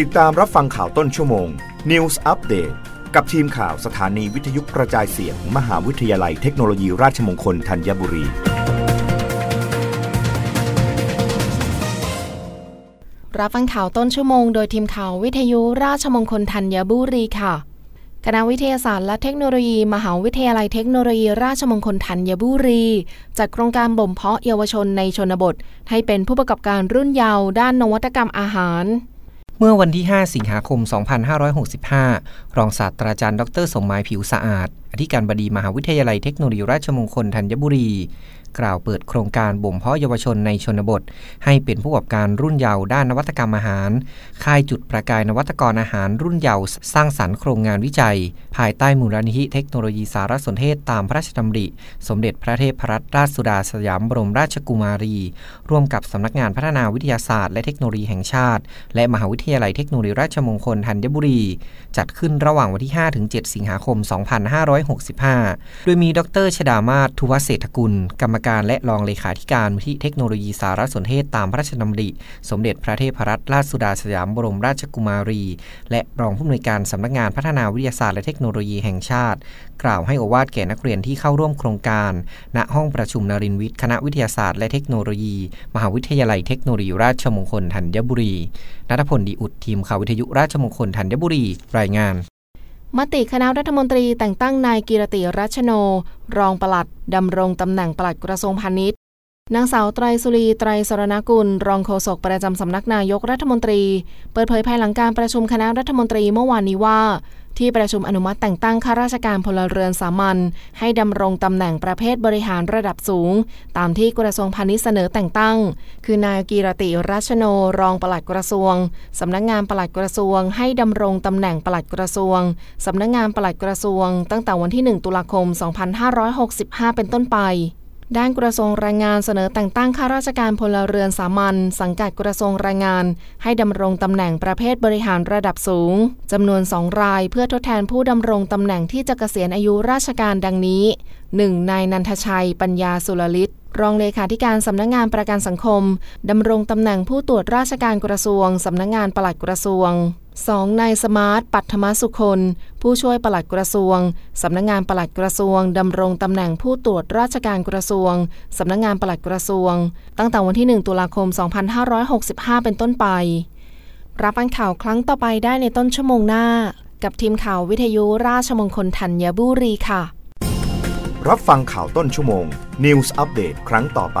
ติดตามรับฟังข่าวต้นชั่วโมง News Update กับทีมข่าวสถานีวิทยุกระจายเสียงมมหาวิทยาลัยเทคโนโลยีราชมงคลธัญบุรี รับฟังข่าวต้นชั่วโมงโดยทีมข่าววิทยุราชมงคลธัญบุรีค่ะคณะวิทยาศาสตร์และเทคโนโลยี มหาวิทยาลัยเทคโนโลยี ราชมงคลธัญบุรี จัดโครงการบ่มเพาะเยาวชนในชนบท ให้เป็นผู้ประกอบการรุ่นเยาว์ด้านนวัตกรรมอาหาร เมื่อวันที่ 5 สิงหาคม 2565 รองศาสตราจารย์ ดร สมหมายผิวสะอาด อธิการบดีมหาวิทยาลัยเทคโนโลยีราชมงคลธัญบุรี กล่าวเปิดโครงการบ่มเพาะเยาวชนในชนบท ให้เป็นผู้ประกอบการรุ่นเยาว์ด้านนวัตกรรมอาหาร ค่ายจุดประกายนวัตกรอาหารรุ่นเยาว์สร้างสรรค์โครงงานวิจัย ภายใต้มูลนิธิเทคโนโลยีสารสนเทศตามพระราชดำริ สมเด็จพระเทพรัตนราชสุดาสยามบรมราชกุมารี ร่วมกับสำนักงานพัฒนาวิทยาศาสตร์ และเทคโนโลยีแห่งชาติ และมหาวิทยาลัยเทคโนโลยีราชมงคลธัญบุรี จัดขึ้นระหว่างวันที่ 5-7 สิงหาคม 2565 โดยมีดรชดามาศทุวเศรษฐกุล กรรมการและรองเลขาธิการมูลที่เทคโนโลยีสารสนเทศตามพระราชดำริ สมเด็จพระเทพรัตนราชสุดาสยามบรมราชกุมารี และรองผู้อำนวยการสำนักงานพัฒนาวิทยาศาสตร์และเทคโนโลยีแห่งชาติ กล่าวให้อวาทแก่นักเรียนที่เข้าร่วมโครงการ ณห้องประชุมนรินวิทย์คณะวิทยาศาสตร์และเทคโนโลยี มหาวิทยาลัยเทคโนโลยีราชมงคลธัญบุรีนัทพลดีอุดทีมข่าววิทยุราชมงคลธัญบุรีรายงาน มติคณะรัฐมนตรีแต่งตั้งนายกิรติรัชโน รองปลัดดำรงตำแหน่งปลัดกระทรวงพาณิชย์ นางสาวไตรสุรีไตรสรณกุล รองโฆษกประจำสำนักนายกรัฐมนตรี เปิดเผยภายหลังการประชุมคณะรัฐมนตรีเมื่อวานนี้ว่า ที่ประชุมอนุมัติแต่งตั้งข้าราชการพลเรือนสามัญให้ดำรงตำแหน่งประเภทบริหารระดับสูง ตามที่กระทรวงพาณิชย์เสนอแต่งตั้ง คือนายกีรติรัชโนรองปลัดกระทรวงสำนักงงานปลัดกระทรวง ให้ดำรงตำแหน่งปลัดกระทรวงสำนักงงานปลัดกระทรวง ตั้งแต่วันที่ 1 ตุลาคม 2565 เป็นต้นไป ด้านกระทรวงแรงงานเสนอแต่งตั้งข้าราชการพลเรือนสามัญสังกัดกระทรวงแรงงาน ให้ดำรงตำแหน่งประเภทบริหารระดับสูงจำนวนสองรายเพื่อทดแทนผู้ดำรงตำแหน่งที่จะเกษียณอายุราชการดังนี้ 1. นายนันทชัย ปัญญาสุรลิตรองเลขาธิการสำนักงงานประกันสังคมดำรงตำแหน่งผู้ตรวจราชการกระทรวงสำนักงงานปลัดกระทรวง 2. นายสมาร์ท ปัทมสุคน ผู้ช่วยปลัดกระทรวง สำนักงงานปลัดกระทรวง ดำรงตำแหน่งผู้ตรวจราชการกระทรวง สำนักงงานปลัดกระทรวง ตั้งแต่วันที่ 1 ตุลาคม 2565 เป็นต้นไป รับฟังข่าวครั้งต่อไปได้ในต้นชั่วโมงหน้า กับทีมข่าววิทยุราชมงคลธัญบุรีค่ะ รับฟังข่าวต้นชั่วโมง News อัปเดตครั้งต่อไป